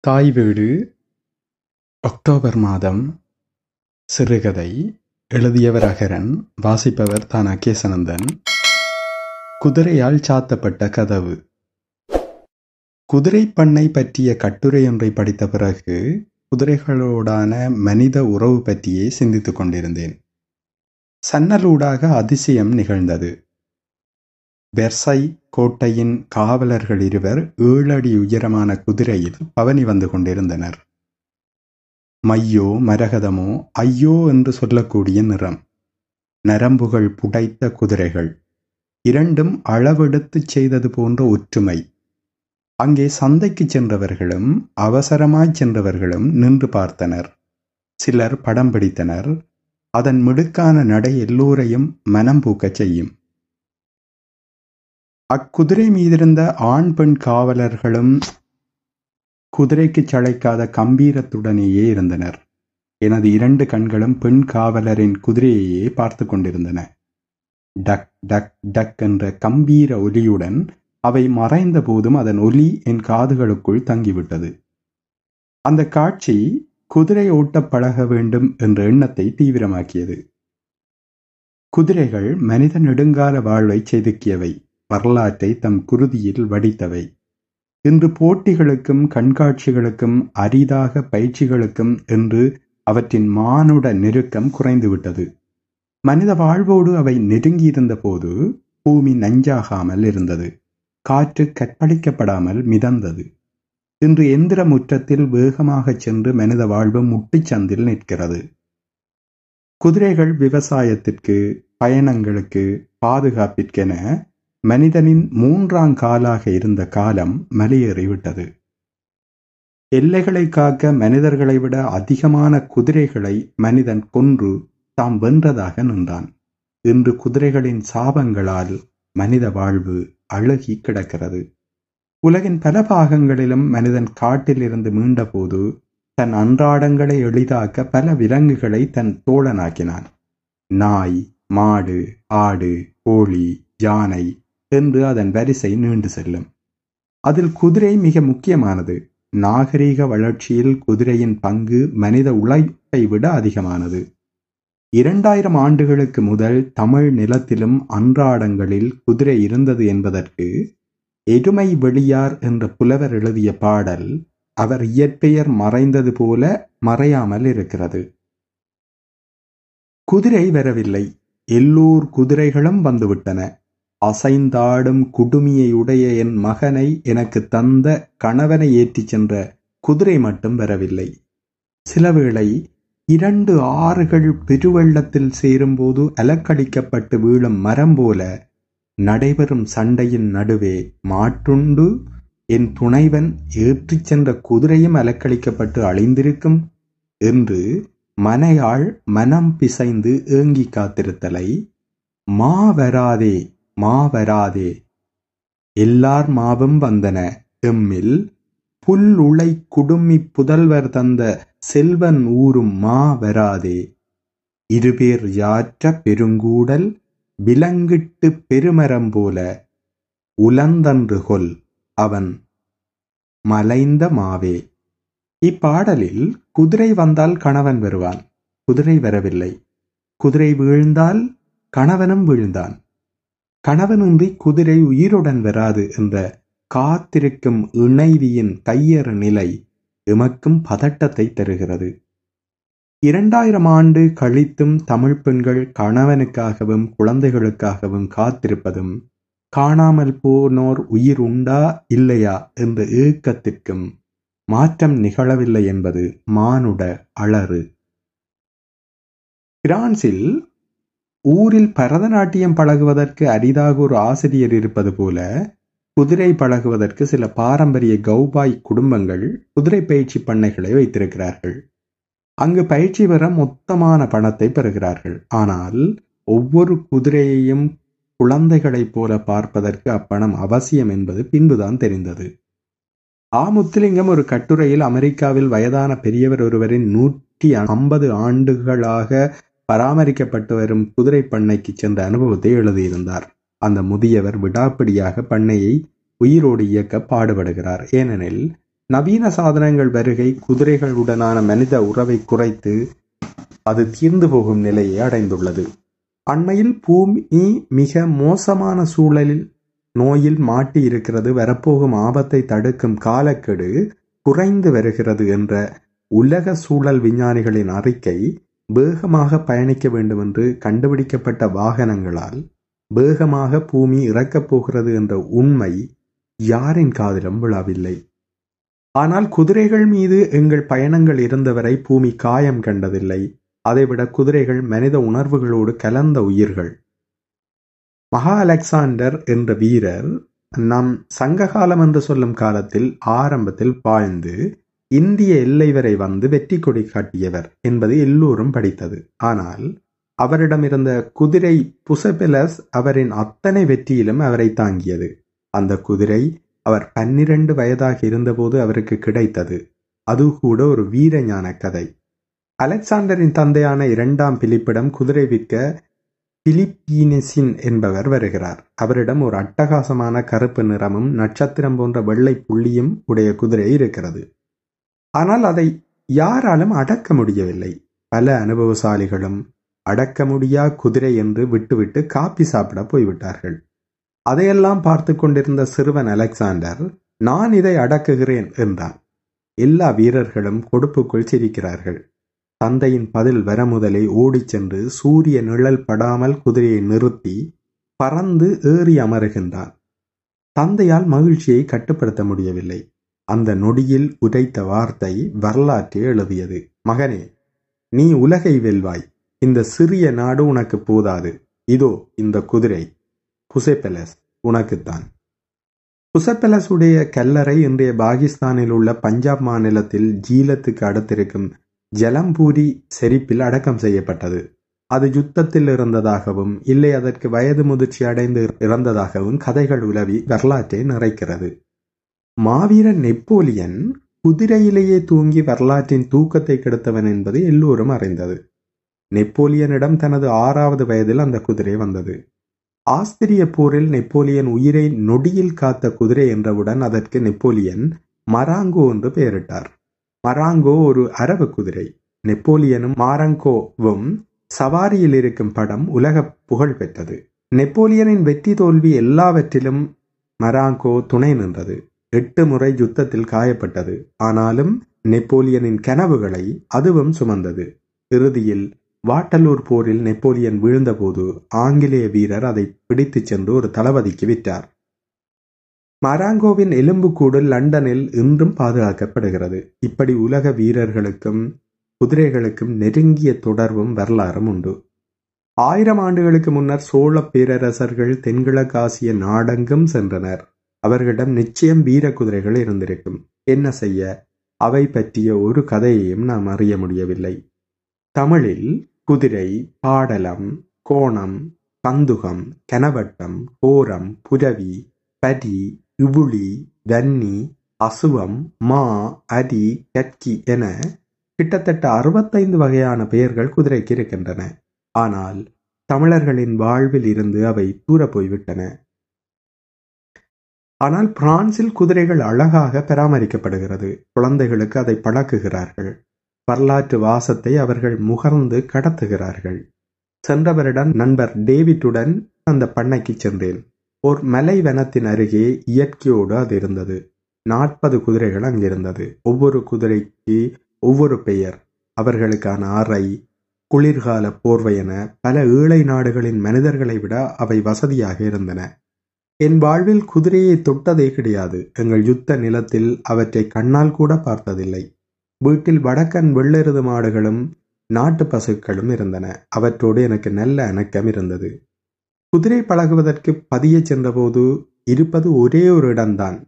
தாய் வீடு அக்டோபர் மாதம் சிறுகதை எழுதியவர் அகரன் வாசிப்பவர் தான் அகேசனந்தன் குதிரையால் சாத்தப்பட்ட கதவு. குதிரை பண்ணை பற்றிய கட்டுரை ஒன்றை படித்த பிறகு குதிரைகளோடான மனித உறவு பற்றியே சிந்தித்துக் கொண்டிருந்தேன். சன்னலூடாக அதிசயம் நிகழ்ந்தது. வெர்சை கோட்டையின் காவலர்கள் இருவர் ஏழடி உயரமான குதிரையில் பவனி வந்து கொண்டிருந்தனர். மையோ மரகதமோ ஐயோ என்று சொல்லக்கூடிய நிறம். நரம்புகள் புடைத்த குதிரைகள். இரண்டும் அளவெடுத்துச் செய்தது போன்ற ஒற்றுமை. அங்கே சந்தைக்கு சென்றவர்களும் அவசரமாய் சென்றவர்களும் நின்று பார்த்தனர். சிலர் படம் பிடித்தனர். அதன் மிடுக்கான நடை எல்லோரையும் மனம் பூக்கச் செய்யும். அக்குதிரை மீதிருந்த ஆண் பெண் காவலர்களும் குதிரைக்கு சளைக்காத கம்பீரத்துடனேயே இருந்தனர். எனது இரண்டு கண்களும் பெண் காவலரின் குதிரையையே பார்த்து கொண்டிருந்தன. டக் டக் டக் என்ற கம்பீர ஒலியுடன் அவை மறைந்த போதும் அதன் ஒலி என் காதுகளுக்குள் தங்கிவிட்டது. அந்த காட்சி குதிரை ஓட்டப் பழக வேண்டும் என்ற எண்ணத்தை தீவிரமாக்கியது. குதிரைகள் மனித நெடுங்கால வாழ்வை செதுக்கியவை. வரலாற்றை தம் குருதியில் வடித்தவை. இன்று போட்டிகளுக்கும் கண்காட்சிகளுக்கும் அரிதாக பயிற்சிகளுக்கும் என்று அவற்றின் மானுட நெருக்கம் குறைந்துவிட்டது. மனித வாழ்வோடு அவை நெருங்கியிருந்த போது பூமி நஞ்சாகாமல் இருந்தது. காற்று கற்பழிக்கப்படாமல் மிதந்தது. இன்று எந்திர முற்றத்தில் வேகமாகச் சென்று மனித வாழ்வு முட்டுச்சந்தில் நிற்கிறது. குதிரைகள் விவசாயத்திற்கு பயணங்களுக்கு பாதுகாப்பிற்கென மனிதனின் மூன்றாம் காலாக இருந்த காலம் மலையேறிவிட்டது. எல்லைகளை காக்க மனிதர்களை விட அதிகமான குதிரைகளை மனிதன் கொன்று தாம் வென்றதாக நின்றான். இன்று குதிரைகளின் சாபங்களால் மனித வாழ்வு அழகி கிடக்கிறது. உலகின் பல பாகங்களிலும் மனிதன் காட்டிலிருந்து மீண்டபோது தன் அன்றாடங்களை எளிதாக்க பல விலங்குகளை தன் தோழனாக்கினான். நாய் மாடு ஆடு கோழி யானை என்று அதன் வரிசை நீண்டு செல்லும். அதில் குதிரை மிக முக்கியமானது. நாகரீக வளர்ச்சியில் குதிரையின் பங்கு மனித உழைப்பை விட அதிகமானது. இரண்டாயிரம் ஆண்டுகளுக்கு முதல் தமிழ் நிலத்திலும் அன்றாடங்களில் குதிரை இருந்தது என்பதற்கு எருமை வெளியார் என்ற புலவர் எழுதிய பாடல் அவர் இயற்பெயர் மறைந்தது போல மறையாமல் இருக்கிறது. குதிரை வரவில்லை. எல்லோர் குதிரைகளும் வந்துவிட்டன. அசைந்தாடும் குடுமியை உடைய என் மகனை எனக்கு தந்த கணவனை ஏற்றிச் சென்ற குதிரை மட்டும் வரவில்லை. சிலவேளை இரண்டு ஆறுகள் பெருவெள்ளத்தில் சேரும்போது அலக்களிக்கப்பட்டு வீழும் மரம் போல நடைபெறும் சண்டையின் நடுவே மாட்டுண்டு என் துணைவன் ஏற்றிச் சென்ற குதிரையும் அலக்களிக்கப்பட்டு அழிந்திருக்கும் என்று மனையாள் மனம் பிசைந்து ஏங்கி காத்திருத்தலை மா வராதே மா வராதே. எல்லார் மாவும் வந்தன. எம்மில் புல் உளை குடுமி புதல்வர் தந்த செல்வன் ஊரும் மா வராதே. இருபேர் யாற்ற பெருங்கூடல் விலங்கிட்டு பெருமரம் போல உலந்தன்று கொல் அவன் மலைந்த மாவே. இப்பாடலில் குதிரை வந்தால் கணவன் வருவான். குதிரை வரவில்லை. குதிரை வீழ்ந்தால் கணவனும் வீழ்ந்தான். கணவனின்றி குதிரை உயிருடன் வராது என்ற காத்திருக்கும் இணைவியின் கையறு நிலை எமக்கும் பதட்டத்தை தருகிறது. இரண்டாயிரம் ஆண்டு கழித்தும் தமிழ் பெண்கள் கணவனுக்காகவும் குழந்தைகளுக்காகவும் காத்திருப்பதும் காணாமல் போனோர் உயிர் உண்டா இல்லையா என்ற ஏக்கத்திற்கும் மாற்றம் நிகழவில்லை என்பது மானுட அலறு. பிரான்சில் ஊரில் பரதநாட்டியம் பழகுவதற்கு அரிதாக ஒரு ஆசிரியர் இருப்பது போல குதிரை பழகுவதற்கு சில பாரம்பரிய கௌபாய் குடும்பங்கள் குதிரை பயிற்சி பண்ணைகளை வைத்திருக்கிறார்கள். அங்கு பயிற்சி பெற மொத்தமான பணத்தை பெறுகிறார்கள். ஆனால் ஒவ்வொரு குதிரையையும் குழந்தைகளைப் போல பார்ப்பதற்கு அப்பணம் அவசியம் என்பது பின்புதான் தெரிந்தது. ஆ. முத்துலிங்கம் ஒரு கட்டுரையில் அமெரிக்காவில் வயதான பெரியவர் ஒருவரின் நூற்றி ஐம்பது ஆண்டுகளாக பராமரிக்கப்பட்டு வரும் குதிரை பண்ணைக்கு சென்ற அனுபவத்தை எழுதியிருந்தார். அந்த முதியவர் விடாப்பிடியாக பண்ணையை உயிரோடு இயக்க பாடுபடுகிறார். ஏனெனில் நவீன சாதனங்கள் வருகை குதிரைகளுடனான மனித உறவை குறைத்து அது தீர்ந்து போகும் நிலையை அடைந்துள்ளது. அண்மையில் பூமி மிக மோசமான சூழலில் நோயில் மாட்டி இருக்கிறது வரப்போகும் ஆபத்தை தடுக்கும் காலக்கெடு குறைந்து வருகிறது என்ற உலக சூழல் விஞ்ஞானிகளின் அறிக்கை வேகமாக பயணிக்க வேண்டும் என்று கண்டுபிடிக்கப்பட்ட வாகனங்களால் வேகமாக பூமி இறக்கப் போகிறது என்ற உண்மை யாரின் காதிலும் விழவில்லை. ஆனால் குதிரைகள் மீது எங்கள் பயணங்கள் இருந்தவரை பூமி காயம் கண்டதில்லை. அதைவிட குதிரைகள் மனித உணர்வுகளோடு கலந்த உயிர்கள். மகா அலெக்சாண்டர் என்ற வீரர் நம் சங்ககாலம் என்று சொல்லும் காலத்தில் ஆரம்பத்தில் பாய்ந்து இந்திய எல்லை வரை வந்து வெற்றி கொடி காட்டியவர் என்பது எல்லோரும் படித்தது. ஆனால் அவரிடம் இருந்த குதிரை புசபெலஸ் அவரின் அத்தனை வெற்றியிலும் அவரை தாங்கியது. அந்த குதிரை அவர் பன்னிரண்டு வயதாக இருந்தபோது அவருக்கு கிடைத்தது. அது கூட ஒரு வீரஞான கதை. அலெக்சாண்டரின் தந்தையான இரண்டாம் பிலிப்பிடம் குதிரை விற்க பிலிப்பீனிசின் என்பவர் வருகிறார். அவரிடம் ஒரு அட்டகாசமான கருப்பு நிறமும் நட்சத்திரம் போன்ற வெள்ளை புள்ளியும் உடைய குதிரை இருக்கிறது. ஆனால் அதை யாராலும் அடக்க முடியவில்லை. பல அனுபவசாலிகளும் அடக்க முடியா குதிரை என்று விட்டுவிட்டு காப்பி சாப்பிட போய்விட்டார்கள். அதையெல்லாம் பார்த்து கொண்டிருந்த சிறுவன் அலெக்சாண்டர் நான் இதை அடக்குகிறேன் என்றான். எல்லா வீரர்களும் கொடுப்புக்குள் சிரிக்கிறார்கள். தந்தையின் பதில் வர முதலே ஓடிச் சென்று சூரிய நிழல் படாமல் குதிரையை நிறுத்தி பறந்து ஏறி அமருகின்றான். தந்தையால் மகிழ்ச்சியை கட்டுப்படுத்த முடியவில்லை. அந்த நொடியில் உரைத்த வார்த்தை வரலாற்றை எழுதியது. மகனே நீ உலகை வெல்வாய். இந்த சிறிய நாடு உனக்கு போதாது. இதோ இந்த குதிரை. புசைபெலஸ் உனக்குத்தான். புசப்பெலஸ் உடைய கல்லறை இன்றைய பாகிஸ்தானில் உள்ள பஞ்சாப் மாநிலத்தில் ஜீலத்துக்கு அடுத்திருக்கும் ஜலம்பூரி செரிப்பில் அடக்கம் செய்யப்பட்டது. அது யுத்தத்தில் இருந்ததாகவும் இல்லை அதற்கு வயது முதிர்ச்சி அடைந்து இறந்ததாகவும் கதைகள் உலவி வரலாற்றை நிறைக்கிறது. மாவீரன் நெப்போலியன் குதிரையிலேயே தூங்கி வரலாற்றின் தூக்கத்தை கெடுத்தவன் என்பது எல்லோரும் அறிந்தது. நெப்போலியனிடம் தனது ஆறாவது வயதில் அந்த குதிரை வந்தது. ஆஸ்திரிய போரில் நெப்போலியன் உயிரை நொடியில் காத்த குதிரை என்றவுடன் அதற்கு நெப்போலியன் மராங்கோ என்று பெயரிட்டார். மராங்கோ ஒரு அரபு குதிரை. நெப்போலியனும் மாரங்கோவும் சவாரியில் இருக்கும் படம் உலக புகழ் பெற்றது. நெப்போலியனின் வெற்றி தோல்வி எல்லாவற்றிலும் மராங்கோ துணை நின்றது. எட்டு முறை யுத்தத்தில் காயப்பட்டது. ஆனாலும் நெப்போலியனின் கனவுகளை அதுவும் சுமந்தது. இறுதியில் வாட்டலூர் போரில் நெப்போலியன் வீழ்ந்தபோது ஆங்கிலேய வீரர் அதை பிடித்துச் சென்று ஒரு தளபதிக்கு விற்றார். மராங்கோவின் எலும்புக்கூடு லண்டனில் இன்றும் பாதுகாக்கப்படுகிறது. இப்படி உலக வீரர்களுக்கும் குதிரைகளுக்கும் நெருங்கிய தொடர்பும் வரலாறும் உண்டு. ஆயிரம் ஆண்டுகளுக்கு முன்னர் சோழ பேரரசர்கள் தென்கிழக்காசிய நாடெங்கும் சென்றனர். அவர்களிடம் நிச்சயம் வீர குதிரைகள் இருந்திருக்கும். என்ன செய்ய? அவை பற்றிய ஒரு கதையையும் நாம் அறிய முடியவில்லை. தமிழில் குதிரை பாடலம் கோணம் கந்துகம் கனவட்டம் கோரம் புரவி பரி இவுளி வன்னி அசுவம் மா அடி கட்கி என கிட்டத்தட்ட அறுபத்தைந்து வகையான பெயர்கள் குதிரைக்கு இருக்கின்றன. ஆனால் தமிழர்களின் வாழ்வில் இருந்து அவை தூர போய்விட்டன. ஆனால் பிரான்சில் குதிரைகள் அழகாக பராமரிக்கப்படுகிறது. குழந்தைகளுக்கு அதை பழக்குகிறார்கள். வரலாற்று வாசத்தை அவர்கள் முகர்ந்து கடத்துகிறார்கள். சென்ற வருடம் நண்பர் டேவிட்டுடன் அந்த பண்ணைக்கு சென்றேன். ஓர் மலை வனத்தின் அருகே இயற்கையோடு அது இருந்தது. நாற்பது குதிரைகள் அங்கிருந்தது. ஒவ்வொரு குதிரைக்கு ஒவ்வொரு பெயர். அவர்களுக்கான அறை குளிர்கால போர்வை என பல ஏழை நாடுகளின் மனிதர்களை விட அவை வசதியாக இருந்தன. என் வாழ்வில் குதிரையை தொட்டதே கிடையாது. எங்கள் யுத்த நிலத்தில் அவற்றை கண்ணால் கூட பார்த்ததில்லை. வீட்டில் வடக்கன் வெள்ளெருது மாடுகளும் நாட்டு பசுக்களும் இருந்தன. அவற்றோடு எனக்கு நல்ல அணக்கம் இருந்தது. குதிரை பழகுவதற்கு பதிய சென்றபோது இருப்பது ஒரே ஒரு இடம்தான்.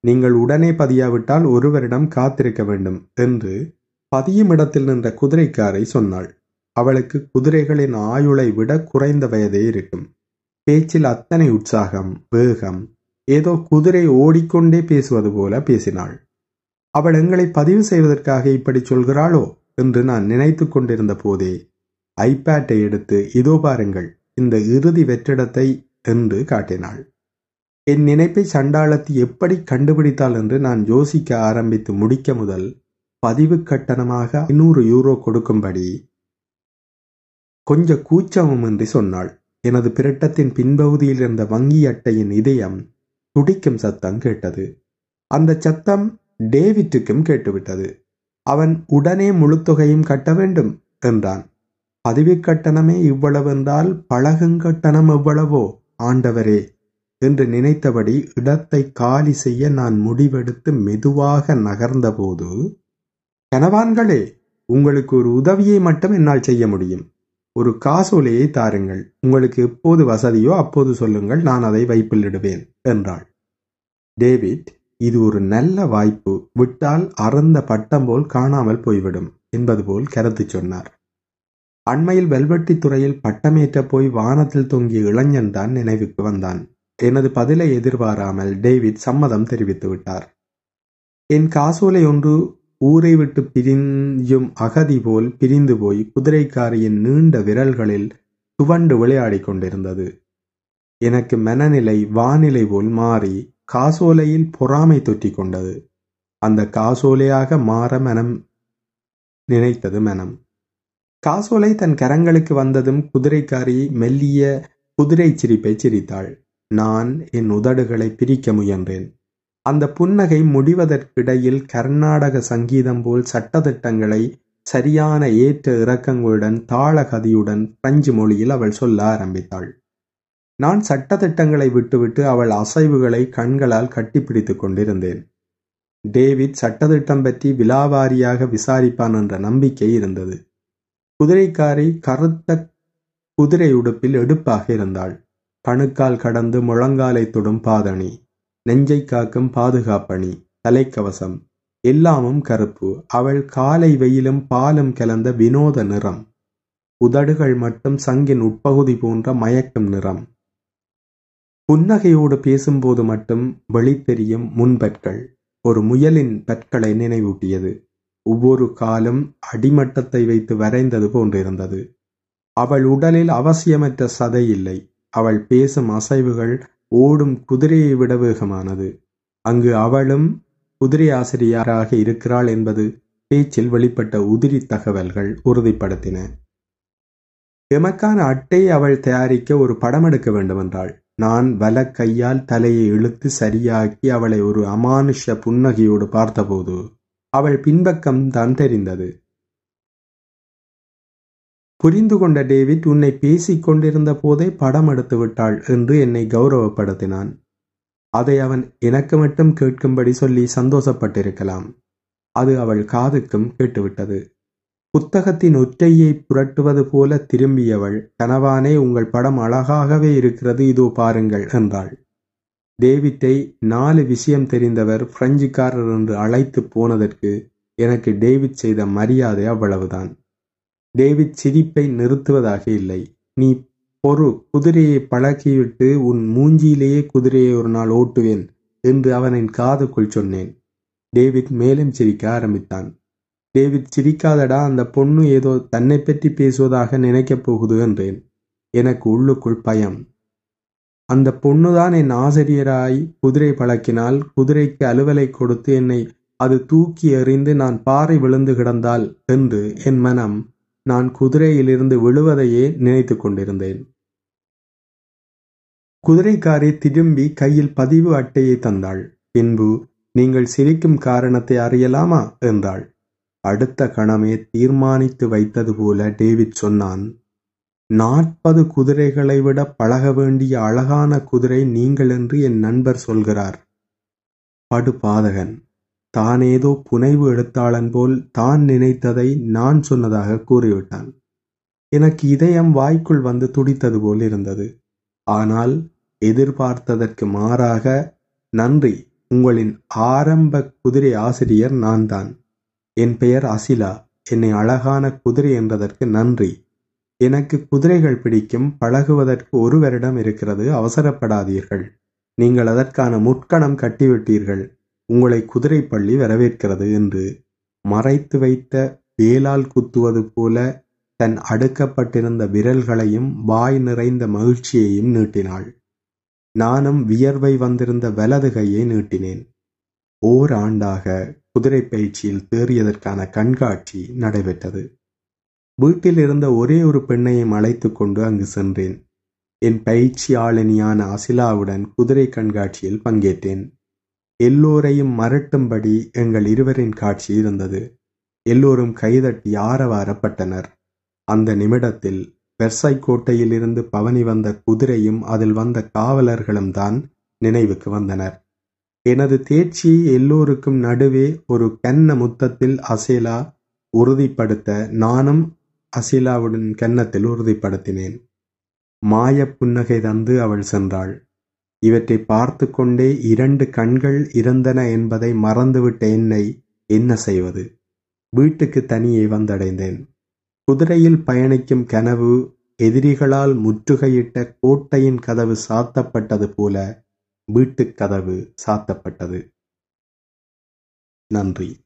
நீங்கள் உடனே பதியாவிட்டால் ஒருவரிடம் காத்திருக்க வேண்டும் என்று பதியும் இடத்தில் நின்ற குதிரைக்காரை சொன்னாள். அவளுக்கு குதிரைகளின் ஆயுளை விட குறைந்த வயதே இருக்கும். பேச்சில் அத்தனை உற்சாகம் வேகம். ஏதோ குதிரை ஓடிக்கொண்டே பேசுவது போல பேசினாள். அவள் எங்களை பதிவு செய்வதற்காக இப்படி சொல்கிறாளோ? என்று நான் நினைத்து கொண்டிருந்த போதே ஐபேட்டை எடுத்து இதோ பாருங்கள் இந்த இறுதி வெற்றிடத்தை என்று காட்டினாள். என் நினைப்பை சண்டாளத்தி எப்படி கண்டுபிடித்தாள் என்று நான் யோசிக்க ஆரம்பித்து முடிக்க முதல் பதிவு கட்டணமாக ஐநூறு யூரோ கொடுக்கும்படி கொஞ்ச கூச்சமுமின்றி சொன்னாள். எனது பிரட்டத்தின் பின்பகுதியில் இருந்த வங்கி அட்டையின் இதயம் துடிக்கும் சத்தம் கேட்டது. அந்த சத்தம் டேவிட்டுக்கும் கேட்டுவிட்டது. அவன் உடனே முழு தொகையும் கட்ட வேண்டும் என்றான். பதிவு கட்டணமே இவ்வளவு என்றால் பழகுங்கட்டணம் எவ்வளவோ ஆண்டவரே என்று நினைத்தபடி இடத்தை காலி செய்ய நான் முடிவெடுத்து மெதுவாக நகர்ந்தபோது கனவான்களே உங்களுக்கு ஒரு உதவியை மட்டும் என்னால் செய்ய முடியும். ஒரு காசோலையை தாருங்கள். உங்களுக்கு எப்போது வசதியோ அப்போது சொல்லுங்கள் நான் அதை வைப்பிலிடுவேன் என்றாள். டேவிட் இது ஒரு நல்ல வாய்ப்பு. விட்டால் அறந்த பட்டம் போல் காணாமல் போய்விடும் என்பது போல் கருத்து சொன்னார். அண்மையில் வெல்வெட்டி துறையில் பட்டமேற்ற போய் வானத்தில் தொங்கிய இளைஞன் தான் நினைவுக்கு வந்தான். எனது பதிலை எதிர்பாராமல் டேவிட் சம்மதம் தெரிவித்து விட்டார். என் காசோலை ஒன்று ஊரை விட்டு பிரியும் அகதி போல் பிரிந்து போய் குதிரைக்காரியின் நீண்ட விரல்களில் துவண்டு விளையாடிக் கொண்டிருந்தது. எனக்கு மனநிலை வானிலை போல் மாறி காசோலையில் பொறாமை தொற்றிக் கொண்டது. அந்த காசோலையாக மாற மனம் நினைத்தது மனம். காசோலை தன் கரங்களுக்கு வந்ததும் குதிரைக்காரி மெல்லிய குதிரை சிரிப்பை சிரித்தாள். நான் என் உதடுகளை பிரிக்க முயன்றேன். அந்த புன்னகை முடிவதற்கிடையில் கர்நாடக சங்கீதம் போல் சட்டத்திட்டங்களை சரியான ஏற்ற இறக்கங்களுடன் தாளகதியுடன் பிரெஞ்சு மொழியில் அவள் சொல்ல ஆரம்பித்தாள். நான் சட்டத்திட்டங்களை விட்டுவிட்டு அவள் அசைவுகளை கண்களால் கட்டிப்பிடித்துக் கொண்டிருந்தேன். டேவிட் சட்டத்திட்டம் பற்றி விலாவாரியாக விசாரிப்பான் என்ற நம்பிக்கை இருந்தது. குதிரைக்காரி கருத்த குதிரை உடுப்பில் எடுப்பாக இருந்தாள். கணுக்கால் கடந்து முழங்காலை தொடும் பாதணி. நெஞ்சை காக்கும் பாதுகாப்பணி தலைக்கவசம் எல்லாமும் கருப்பு. அவள் காலை வெயிலும் பாலும் கலந்த வினோத நிறம். உதடுகள் மட்டும் சங்கின் உட்பகுதி போன்ற மயக்கும் நிறம். புன்னகையோடு பேசும்போது மட்டும் வெளித்தெரியும் முன்பற்கள். ஒரு முயலின் பற்களை நினைவூட்டியது. ஒவ்வொரு காலும் அடிமட்டத்தை வைத்து வரைந்தது போன்றிருந்தது. அவள் உடலில் அவசியமற்ற சதை இல்லை. அவள் பேசும் அசைவுகள் ஓடும் குதிரையை விட வேகமானது. அங்கு அவளும் குதிரை ஆசிரியராக இருக்கிறாள் என்பது பேச்சில் வெளிப்பட்ட உதிரி தகவல்கள் உறுதிப்படுத்தின. எமக்கான அட்டை அவள் தயாரிக்க ஒரு படம் எடுக்க வேண்டுமென்றாள். நான் வல கையால் தலையை இழுத்து சரியாக்கி அவளை ஒரு அமானுஷ புன்னகையோடு பார்த்தபோது அவள் பின்பக்கம் தான் தெரிந்தது. புரிந்து கொண்ட டேவிட் உன்னை பேசிக் கொண்டிருந்த போதே படம் எடுத்து விட்டாள் என்று என்னை கௌரவப்படுத்தினான். அதை அவன் எனக்கு மட்டும் கேட்கும்படி சொல்லி சந்தோஷப்பட்டிருக்கலாம். அது அவள் காதுக்கும் கேட்டுவிட்டது. புத்தகத்தின் ஒற்றையை புரட்டுவது போல திரும்பியவள் கனவானே உங்கள் படம் அழகாகவே இருக்கிறது இதோ பாருங்கள் என்றாள். டேவிட்டை நாலு விஷயம் தெரிந்தவர் பிரெஞ்சுக்காரர் என்று அழைத்து போனதற்கு எனக்கு டேவிட் செய்த மரியாதை அவ்வளவுதான். டேவிட் சிரிப்பை நிறுத்துவதாக இல்லை. நீ பொறு குதிரையை பழக்கிவிட்டு உன் மூஞ்சியிலேயே குதிரையை ஒரு நாள் ஓட்டுவேன் என்று அவனின் காதுக்குள் சொன்னேன். டேவிட் மேலும் சிரிக்க ஆரம்பித்தான். டேவிட் சிரிக்காதடா அந்த பொண்ணு ஏதோ தன்னை பற்றி பேசுவதாக நினைக்கப் போகுது என்றேன். எனக்கு உள்ளுக்குள் பயம். அந்த பொண்ணுதான் என் ஆசிரியராய் குதிரை பழக்கினால் குதிரைக்கு அலுவலை கொடுத்து என்னை அது தூக்கி எறிந்து நான் பாறை விழுந்து கிடந்தால் என்று என் மனம் நான் குதிரையிலிருந்து விழுவதையே நினைத்து கொண்டிருந்தேன். குதிரைக்காரி திரும்பி கையில் பதிவு அட்டையை தந்தாள். பின்பு நீங்கள் சிரிக்கும் காரணத்தை அறியலாமா? என்றாள். அடுத்த கணமே தீர்மானித்து வைத்தது போல டேவிட் சொன்னான் நாற்பது குதிரைகளை விட பழக வேண்டிய அழகான குதிரை நீங்கள் என்று என் நண்பர் சொல்கிறார். படு பாதகன். தானேதோ புனைவு எடுத்தாளன் போல் தான் நினைத்ததை நான் சொன்னதாக கூறிவிட்டான். எனக்கு இதயம் வாய்க்குள் வந்து துடித்தது போல் இருந்தது. ஆனால் எதிர்பார்த்ததற்கு மாறாக நன்றி உங்களின் ஆரம்ப குதிரை ஆசிரியர் நான் தான் என் பெயர் அசிலா என்னை அழகான குதிரை என்றதற்கு நன்றி. எனக்கு குதிரைகள் பிடிக்கும் பழகுவதற்கு ஒரு வருடம் இருக்கிறது அவசரப்படாதீர்கள். நீங்கள் அதற்கான முட்கணம் கட்டிவிட்டீர்கள். உங்களை குதிரை பள்ளி வரவேற்கிறது என்று மறைத்து வைத்த வேலால் குத்துவது போல தன் அடுக்கப்பட்டிருந்த விரல்களையும் வாய் நிறைந்த மகிழ்ச்சியையும் நீட்டினாள். நானும் வியர்வை வந்திருந்த வலது கையை நீட்டினேன். ஓர் ஆண்டாக குதிரை பயிற்சியில் தேறியதற்கான கண்காட்சி நடைபெற்றது. வீட்டில் இருந்த ஒரே ஒரு பெண்ணையும் அழைத்து கொண்டு அங்கு சென்றேன். என் பயிற்சியாளினியான அசிலாவுடன் குதிரை கண்காட்சியில் பங்கேற்றேன். எல்லோரையும் மரட்டும்படி எங்கள் இருவரின் காட்சி இருந்தது. எல்லோரும் கைதட்டி ஆரவாரப்பட்டனர். அந்த நிமிடத்தில் பெர்சை கோட்டையில் இருந்து பவனி வந்த குதிரையும் அதில் வந்த காவலர்களும் தான் நினைவுக்கு வந்தனர். எனது தேர்ச்சி எல்லோருக்கும் நடுவே ஒரு கன்ன முத்தத்தில் அசேலா உறுதிப்படுத்த நானும் அசிலாவுடன் கன்னத்தில் உறுதிப்படுத்தினேன். மாய புன்னகை தந்து அவள் சென்றாள். இவற்றை பார்த்து கொண்டே இரண்டு கண்கள் இருந்தன என்பதை மறந்துவிட்ட என்னை என்ன செய்வது? வீட்டுக்கு தனியே வந்தடைந்தேன். குதிரையில் பயணிக்கும் கனவு எதிரிகளால் முற்றுகையிட்ட கோட்டையின் கதவு சாத்தப்பட்டது போல வீட்டுக் கதவு சாத்தப்பட்டது. நன்றி.